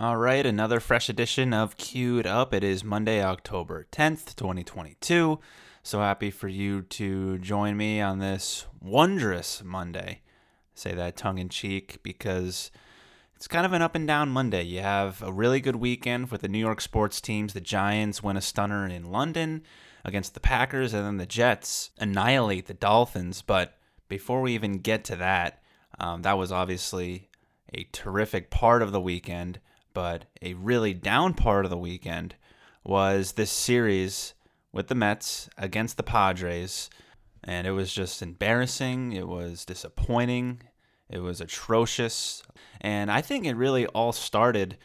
All right, another fresh edition of Queued Up. It is Monday, October 10th, 2022. So happy for you to join me on this wondrous Monday. I say that tongue in cheek because it's kind of an up and down Monday. You have a really good weekend with the New York sports teams. The Giants win a stunner in London against the Packers, and then the Jets annihilate the Dolphins. But before we even get to that, um, that was obviously a terrific part of the weekend but a really down part of the weekend was this series with the Mets against the Padres. And it was just embarrassing. It was disappointing. It was atrocious. And I think it really all started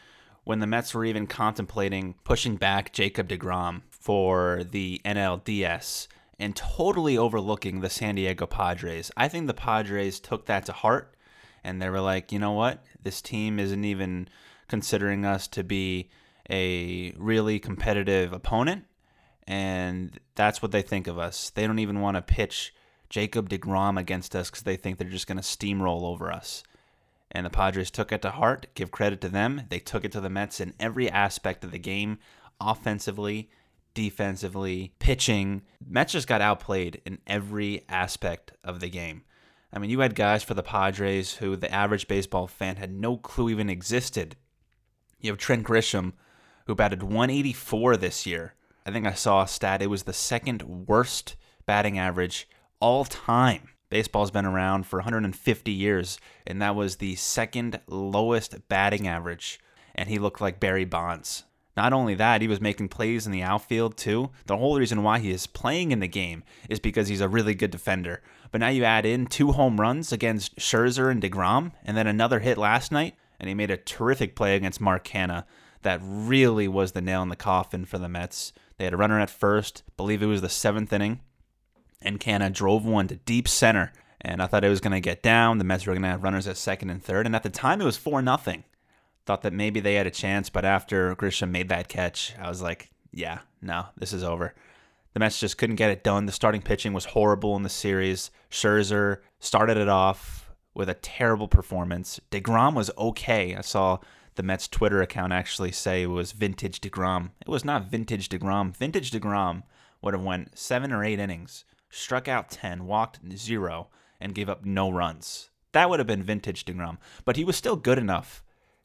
when the Mets were even contemplating pushing back Jacob DeGrom for the NLDS and totally overlooking the San Diego Padres. I think the Padres took that to heart and they were like, you know what? This team isn't even considering us to be a really competitive opponent, and that's what they think of us. They don't even want to pitch Jacob DeGrom against us because they think they're just going to steamroll over us. And the Padres took it to heart. Give credit to them. They took it to the Mets in every aspect of the game offensively, defensively, pitching. Mets just got outplayed in every aspect of the game. I mean, you had guys for the Padres who the average baseball fan had no clue even existed you have Trent Grisham, who batted 184 this year. I think I saw a stat. It was the second worst batting average all time. Baseball's been around for 150 years, and that was the second lowest batting average. And he looked like Barry Bonds. Not only that, he was making plays in the outfield too. The whole reason why he is playing in the game is because he's a really good defender. But now you add in two home runs against Scherzer and DeGrom, and then another hit last night and he made a terrific play against Mark Canha that really was the nail in the coffin for the Mets. They had a runner at first, believe it was the seventh inning, and Canha drove one to deep center. And I thought it was going to get down. The Mets were going to have runners at second and third. And at the time, it was 4 nothing. Thought that maybe they had a chance, but after Grisham made that catch, I was like, yeah, no, this is over. The Mets just couldn't get it done. The starting pitching was horrible in the series. Scherzer started it off, with a terrible performance. DeGrom was okay. I saw the Mets Twitter account actually say it was vintage DeGrom. It was not vintage DeGrom. Vintage DeGrom would have went seven or eight innings, struck out 10, walked zero, and gave up no runs. That would have been vintage DeGrom. But he was still good enough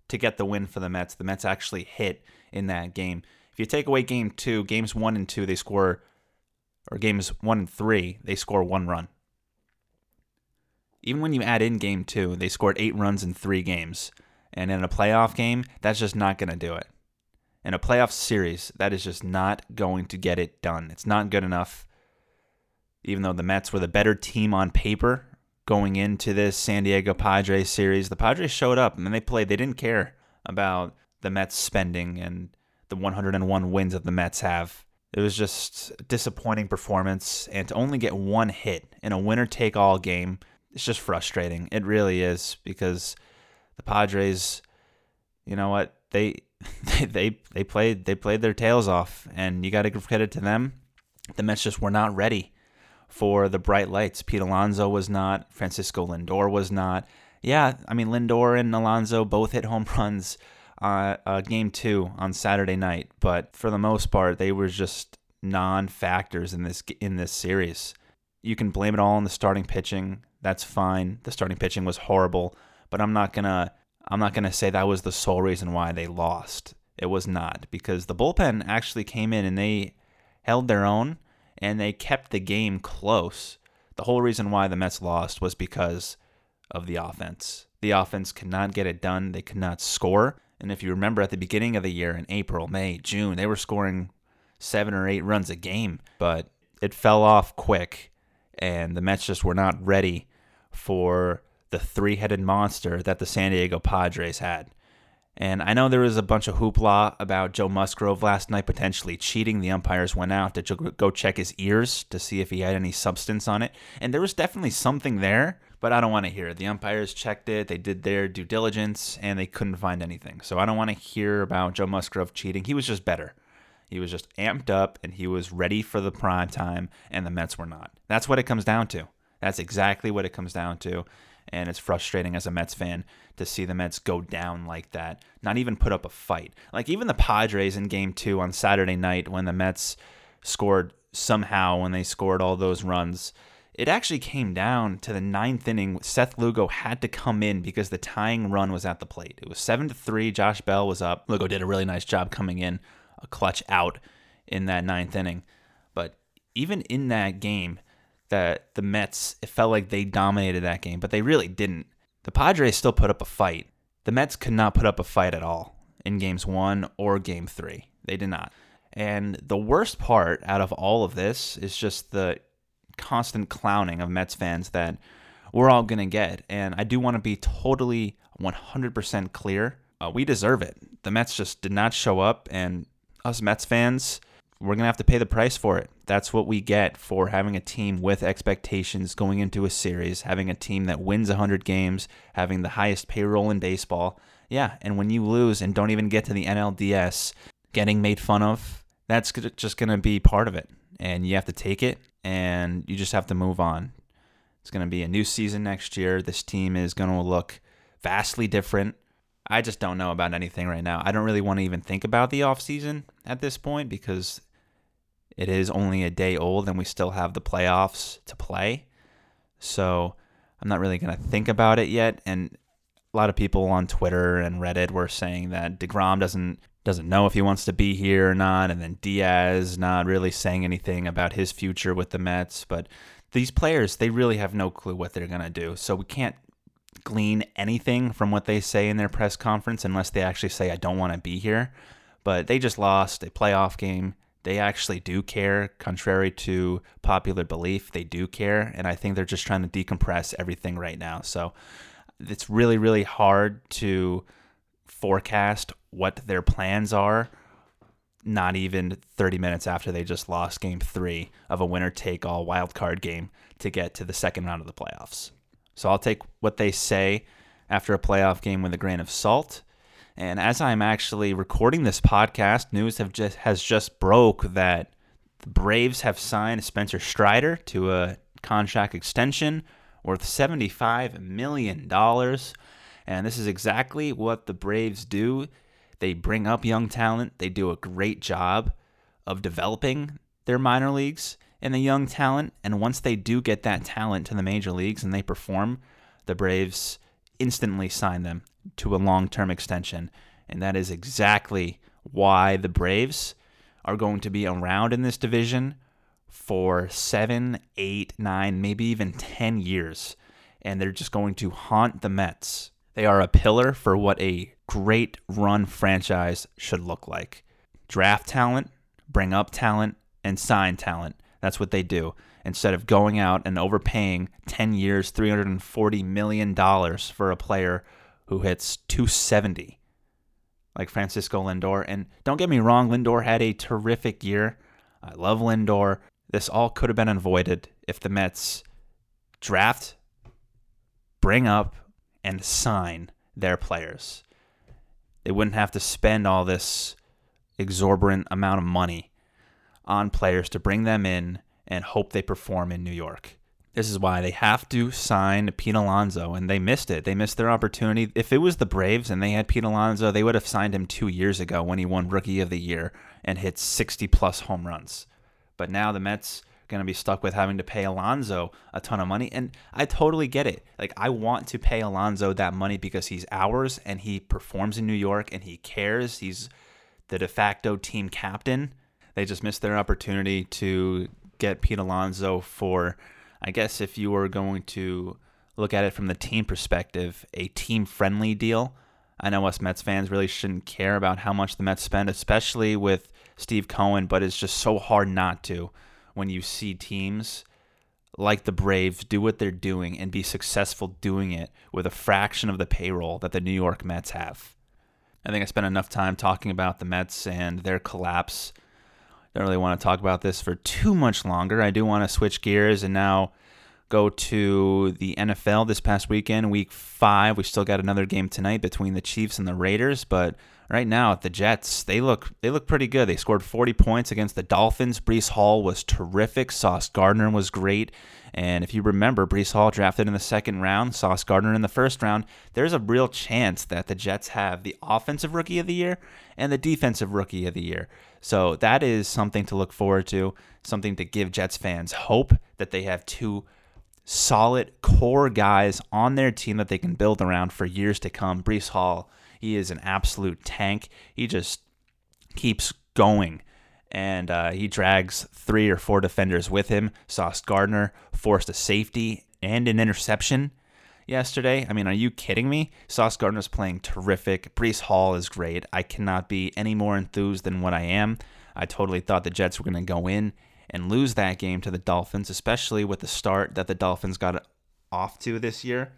to get the win for the Mets. The Mets actually hit in that game. If you take away game two, games one and two, they score, or games one and three, they score one run. Even when you add in game two, they scored eight runs in three games. And in a playoff game, that's just not going to do it. In a playoff series, that is just not going to get it done. It's not good enough. Even though the Mets were the better team on paper going into this San Diego Padres series, the Padres showed up and they played. They didn't care about the Mets spending and the 101 wins that the Mets have. It was just disappointing performance, and to only get one hit in a winner take all game it's just frustrating. It really is because the Padres, you know what they they they, played they played their tails off, and you got to give credit to them. The Mets just were not ready for the bright lights. Pete Alonso was not. Francisco Lindor was not. Yeah, I mean Lindor and Alonso both hit home runs. Uh, uh, game two on Saturday night, but for the most part, they were just non-factors in this in this series. You can blame it all on the starting pitching. That's fine. The starting pitching was horrible, but I'm not gonna I'm not gonna say that was the sole reason why they lost. It was not because the bullpen actually came in and they held their own and they kept the game close. The whole reason why the Mets lost was because of the offense. The offense could not get it done. They could not score. And if you remember at the beginning of the year in April, May, June, they were scoring seven or eight runs a game, but it fell off quick and the Mets just were not ready for the three headed monster that the San Diego Padres had. And I know there was a bunch of hoopla about Joe Musgrove last night potentially cheating. The umpires went out to go check his ears to see if he had any substance on it. And there was definitely something there, but I don't want to hear it. The umpires checked it, they did their due diligence, and they couldn't find anything. So I don't want to hear about Joe Musgrove cheating. He was just better. He was just amped up and he was ready for the prime time, and the Mets were not. That's what it comes down to. That's exactly what it comes down to. And it's frustrating as a Mets fan to see the Mets go down like that, not even put up a fight. Like even the Padres in game two on Saturday night when the Mets scored somehow when they scored all those runs. It actually came down to the ninth inning. Seth Lugo had to come in because the tying run was at the plate. It was seven to three. Josh Bell was up. Lugo did a really nice job coming in, a clutch out in that ninth inning. But even in that game, that the Mets, it felt like they dominated that game, but they really didn't. The Padres still put up a fight. The Mets could not put up a fight at all in games one or game three. They did not. And the worst part out of all of this is just the constant clowning of Mets fans that we're all going to get. And I do want to be totally 100% clear. Uh, we deserve it. The Mets just did not show up, and us Mets fans, we're going to have to pay the price for it. That's what we get for having a team with expectations going into a series, having a team that wins 100 games, having the highest payroll in baseball. Yeah, and when you lose and don't even get to the NLDS, getting made fun of, that's just going to be part of it. And you have to take it and you just have to move on. It's going to be a new season next year. This team is going to look vastly different. I just don't know about anything right now. I don't really want to even think about the offseason at this point because it is only a day old and we still have the playoffs to play. So I'm not really going to think about it yet. And a lot of people on Twitter and Reddit were saying that DeGrom doesn't doesn't know if he wants to be here or not, and then Diaz not really saying anything about his future with the Mets. But these players, they really have no clue what they're gonna do. So we can't glean anything from what they say in their press conference unless they actually say I don't want to be here. But they just lost a playoff game. They actually do care, contrary to popular belief. They do care, and I think they're just trying to decompress everything right now. So it's really, really hard to forecast what their plans are not even 30 minutes after they just lost game three of a winner take all wild card game to get to the second round of the playoffs. So I'll take what they say after a playoff game with a grain of salt. And as I'm actually recording this podcast, news have just has just broke that the Braves have signed Spencer Strider to a contract extension worth $75 million. And this is exactly what the Braves do. They bring up young talent, they do a great job of developing their minor leagues and the young talent. And once they do get that talent to the major leagues and they perform, the Braves instantly sign them to a long term extension. And that is exactly why the Braves are going to be around in this division for seven, eight, nine, maybe even 10 years. And they're just going to haunt the Mets they are a pillar for what a great run franchise should look like. Draft talent, bring up talent, and sign talent. That's what they do. Instead of going out and overpaying 10 years, $340 million for a player who hits 270, like Francisco Lindor. And don't get me wrong, Lindor had a terrific year. I love Lindor. This all could have been avoided if the Mets draft, bring up, and sign their players. They wouldn't have to spend all this exorbitant amount of money on players to bring them in and hope they perform in New York. This is why they have to sign Pete Alonso, and they missed it. They missed their opportunity. If it was the Braves and they had Pete Alonso, they would have signed him two years ago when he won Rookie of the Year and hit 60 plus home runs. But now the Mets are going to be stuck with having to pay Alonso a ton of money. And I totally get it. Like, I want to pay Alonso that money because he's ours and he performs in New York and he cares. He's the de facto team captain. They just missed their opportunity to get Pete Alonso for, I guess, if you were going to look at it from the team perspective, a team friendly deal. I know us Mets fans really shouldn't care about how much the Mets spend, especially with Steve Cohen, but it's just so hard not to when you see teams like the Braves do what they're doing and be successful doing it with a fraction of the payroll that the New York Mets have. I think I spent enough time talking about the Mets and their collapse. Don't really want to talk about this for too much longer. I do want to switch gears and now go to the NFL this past weekend, week five. We still got another game tonight between the Chiefs and the Raiders, but right now at the Jets, they look they look pretty good. They scored 40 points against the Dolphins. Breece Hall was terrific. Sauce Gardner was great. And if you remember, Breece Hall drafted in the second round, Sauce Gardner in the first round. There's a real chance that the Jets have the offensive rookie of the year and the defensive rookie of the year. So that is something to look forward to, something to give Jets fans hope that they have two solid core guys on their team that they can build around for years to come. Breece Hall, he is an absolute tank. He just keeps going and uh, he drags three or four defenders with him. Sauce Gardner forced a safety and an interception yesterday. I mean, are you kidding me? Sauce Gardner's playing terrific. Breece Hall is great. I cannot be any more enthused than what I am. I totally thought the Jets were going to go in and lose that game to the Dolphins, especially with the start that the Dolphins got off to this year.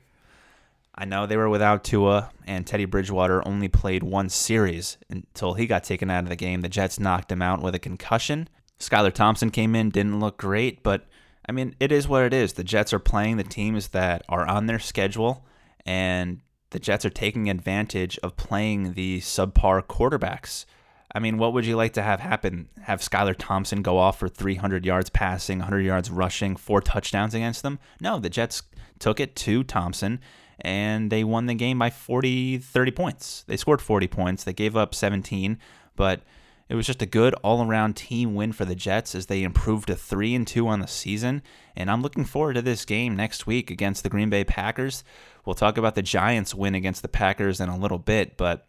I know they were without Tua, and Teddy Bridgewater only played one series until he got taken out of the game. The Jets knocked him out with a concussion. Skylar Thompson came in, didn't look great, but I mean, it is what it is. The Jets are playing the teams that are on their schedule, and the Jets are taking advantage of playing the subpar quarterbacks. I mean, what would you like to have happen? Have Skylar Thompson go off for 300 yards passing, 100 yards rushing, four touchdowns against them? No, the Jets took it to Thompson and they won the game by 40, 30 points. They scored 40 points. They gave up 17, but it was just a good all-around team win for the Jets as they improved to 3 and 2 on the season, and I'm looking forward to this game next week against the Green Bay Packers. We'll talk about the Giants win against the Packers in a little bit, but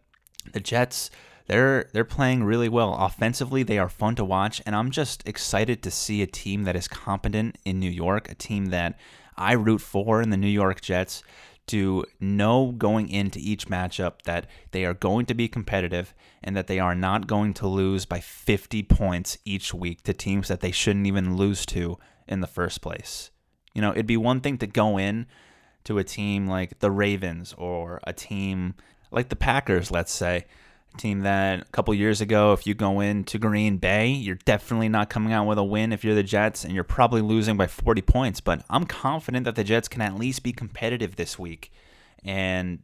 the Jets they're they're playing really well offensively. They are fun to watch, and I'm just excited to see a team that is competent in New York, a team that I root for in the New York Jets to know going into each matchup that they are going to be competitive and that they are not going to lose by 50 points each week to teams that they shouldn't even lose to in the first place. You know, it'd be one thing to go in to a team like the Ravens or a team like the Packers, let's say, team that a couple years ago, if you go into Green Bay, you're definitely not coming out with a win if you're the Jets, and you're probably losing by 40 points. But I'm confident that the Jets can at least be competitive this week and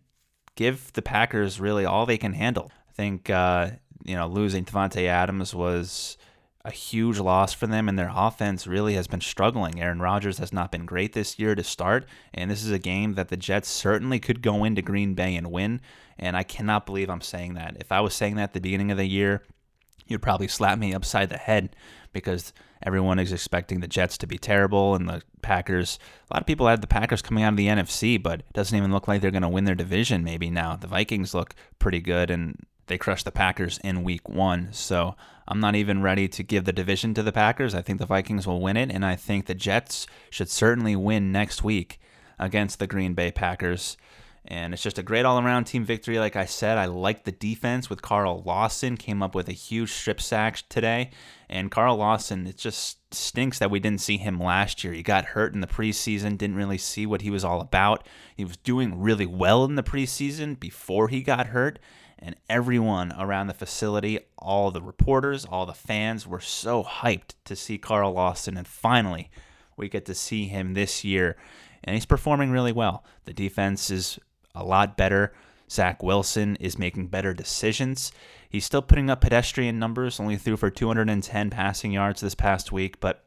give the Packers really all they can handle. I think, uh, you know, losing Davante Adams was a huge loss for them, and their offense really has been struggling. Aaron Rodgers has not been great this year to start, and this is a game that the Jets certainly could go into Green Bay and win. And I cannot believe I'm saying that. If I was saying that at the beginning of the year, you'd probably slap me upside the head because everyone is expecting the Jets to be terrible and the Packers. A lot of people had the Packers coming out of the NFC, but it doesn't even look like they're going to win their division maybe now. The Vikings look pretty good and they crushed the Packers in week one. So I'm not even ready to give the division to the Packers. I think the Vikings will win it, and I think the Jets should certainly win next week against the Green Bay Packers. And it's just a great all around team victory. Like I said, I like the defense with Carl Lawson, came up with a huge strip sack today. And Carl Lawson, it just stinks that we didn't see him last year. He got hurt in the preseason, didn't really see what he was all about. He was doing really well in the preseason before he got hurt and everyone around the facility, all the reporters, all the fans were so hyped to see Carl Lawson. And finally, we get to see him this year, and he's performing really well. The defense is a lot better. Zach Wilson is making better decisions. He's still putting up pedestrian numbers, only threw for 210 passing yards this past week, but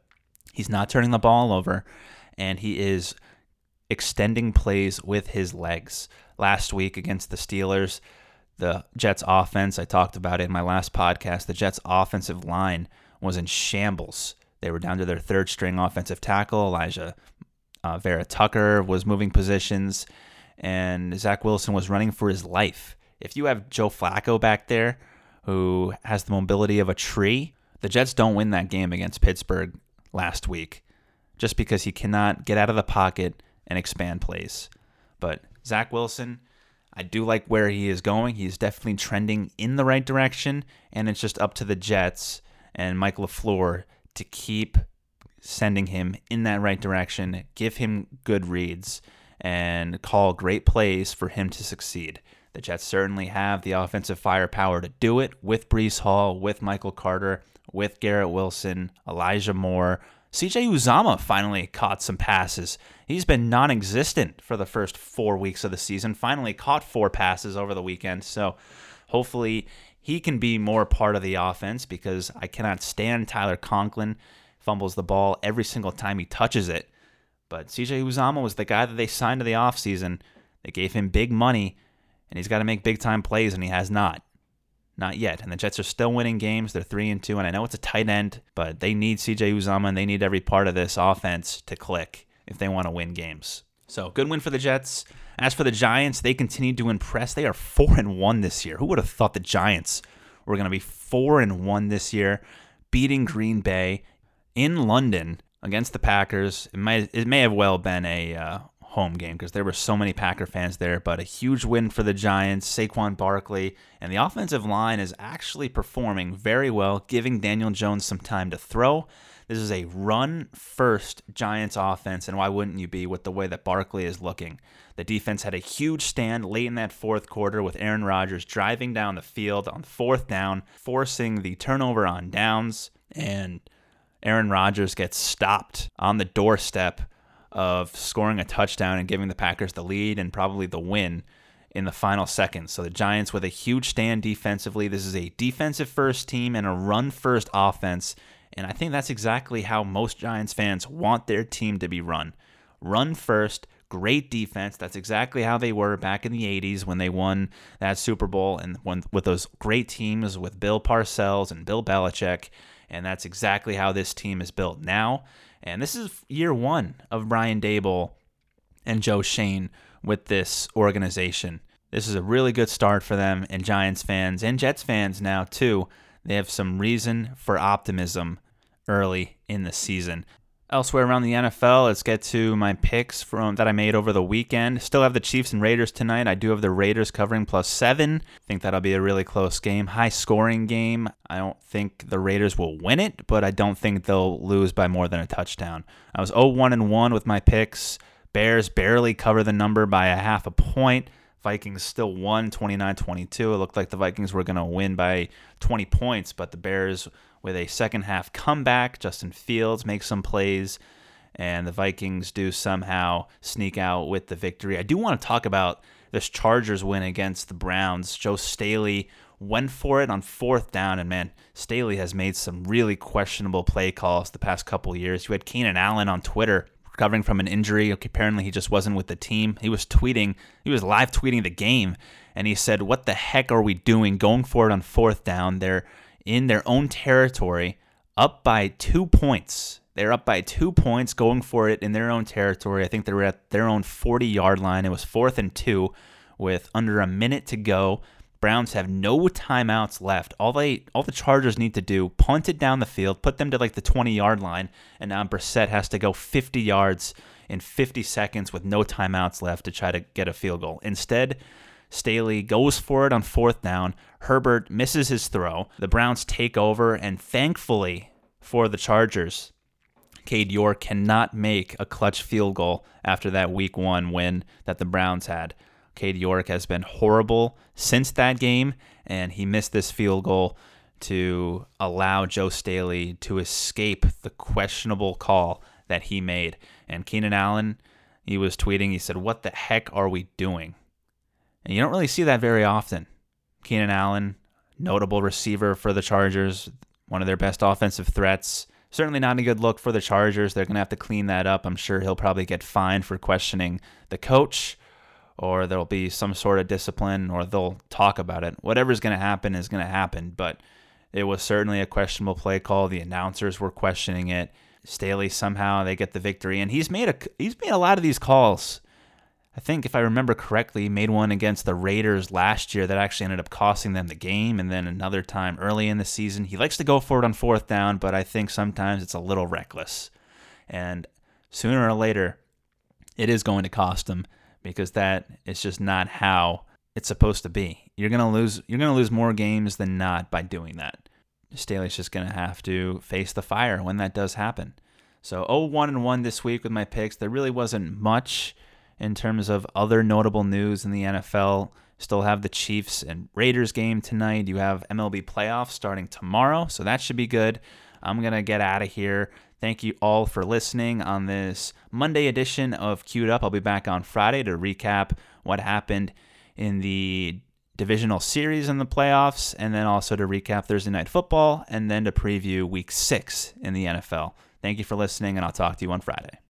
he's not turning the ball over, and he is extending plays with his legs. Last week against the Steelers, the Jets offense, I talked about it in my last podcast, the Jets offensive line was in shambles. They were down to their third string offensive tackle. Alijah uh, Vera Tucker was moving positions, and Zach Wilson was running for his life. If you have Joe Flacco back there, who has the mobility of a tree, the Jets don't win that game against Pittsburgh last week just because he cannot get out of the pocket and expand plays. But Zach Wilson, I do like where he is going. He's definitely trending in the right direction, and it's just up to the Jets and Mike LaFleur to keep sending him in that right direction, give him good reads, and call great plays for him to succeed. The Jets certainly have the offensive firepower to do it with Breece Hall, with Michael Carter, with Garrett Wilson, Elijah Moore, CJ Uzomah finally caught some passes. He's been non existent for the first four weeks of the season, finally caught four passes over the weekend. So Hopefully, he can be more part of the offense because I cannot stand Tyler Conklin fumbles the ball every single time he touches it. But CJ Uzomah was the guy that they signed to the offseason. They gave him big money, and he's got to make big time plays, and he has not. Not yet. And the Jets are still winning games. They're 3 and 2, and I know it's a tight end, but they need CJ Uzomah and they need every part of this offense to click if they want to win games. So, good win for the Jets. As for the Giants, they continue to impress. They are 4 and 1 this year. Who would have thought the Giants were going to be 4 and 1 this year, beating Green Bay in London against the Packers. It might it may have well been a uh, home game because there were so many Packer fans there, but a huge win for the Giants, Saquon Barkley, and the offensive line is actually performing very well, giving Daniel Jones some time to throw. This is a run first Giants offense, and why wouldn't you be with the way that Barkley is looking? The defense had a huge stand late in that fourth quarter with Aaron Rodgers driving down the field on fourth down, forcing the turnover on downs, and Aaron Rodgers gets stopped on the doorstep of scoring a touchdown and giving the Packers the lead and probably the win in the final seconds. So the Giants with a huge stand defensively. This is a defensive first team and a run first offense. And I think that's exactly how most Giants fans want their team to be run. Run first, great defense. That's exactly how they were back in the 80s when they won that Super Bowl and when, with those great teams with Bill Parcells and Bill Belichick. And that's exactly how this team is built now. And this is year one of Brian Daboll and Joe Schoen with this organization. This is a really good start for them and Giants fans and Jets fans now, too. They have some reason for optimism early in the season. Elsewhere around the NFL, let's get to my picks from that I made over the weekend. Still have the Chiefs and Raiders tonight. I do have the Raiders covering plus seven. I think that'll be a really close game, high scoring game. I don't think the Raiders will win it, but I don't think they'll lose by more than a touchdown. I was 0-1 and 1 with my picks. Bears barely cover the number by a half a point. Vikings still won 29-22. It looked like the Vikings were going to win by 20 points, but the Bears with a second half comeback. Justin Fields makes some plays, and the Vikings do somehow sneak out with the victory. I do want to talk about this Chargers win against the Browns. Joe Staley went for it on fourth down, and man, Staley has made some really questionable play calls the past couple years. You had Keenan Allen on Twitter recovering from an injury. Apparently, he just wasn't with the team. He was tweeting, he was live tweeting the game, and he said, What the heck are we doing going for it on fourth down? They're in their own territory, up by two points. They're up by two points, going for it in their own territory. I think they were at their own 40 yard line. It was fourth and two with under a minute to go. Browns have no timeouts left. All they all the Chargers need to do, punt it down the field, put them to like the 20 yard line, and now Brissett has to go 50 yards in 50 seconds with no timeouts left to try to get a field goal. Instead, Staley goes for it on fourth down. Herbert misses his throw. The Browns take over, and thankfully for the Chargers, Cade York cannot make a clutch field goal after that week one win that the Browns had. Cade York has been horrible since that game, and he missed this field goal to allow Joe Staley to escape the questionable call that he made. And Keenan Allen, he was tweeting, he said, What the heck are we doing? And you don't really see that very often. Keenan Allen, notable receiver for the Chargers, one of their best offensive threats. Certainly not a good look for the Chargers. They're going to have to clean that up. I'm sure he'll probably get fined for questioning the coach, or there'll be some sort of discipline, or they'll talk about it. Whatever's going to happen is going to happen. But it was certainly a questionable play call. The announcers were questioning it. Staley somehow they get the victory, and he's made a he's made a lot of these calls I think if I remember correctly, made one against the Raiders last year that actually ended up costing them the game, and then another time early in the season. He likes to go for it on fourth down, but I think sometimes it's a little reckless. And sooner or later, it is going to cost him because that is just not how it's supposed to be. You're gonna lose. You're gonna lose more games than not by doing that. Staley's just gonna have to face the fire when that does happen. So 0-1 and 1 this week with my picks. There really wasn't much in terms of other notable news in the NFL. Still have the Chiefs and Raiders game tonight. You have MLB playoffs starting tomorrow, so that should be good. I'm going to get out of here. Thank you all for listening on this Monday edition of Queued Up. I'll be back on Friday to recap what happened in the divisional series in the playoffs, and then also to recap Thursday night football, and then to preview week six in the NFL. Thank you for listening, and I'll talk to you on Friday.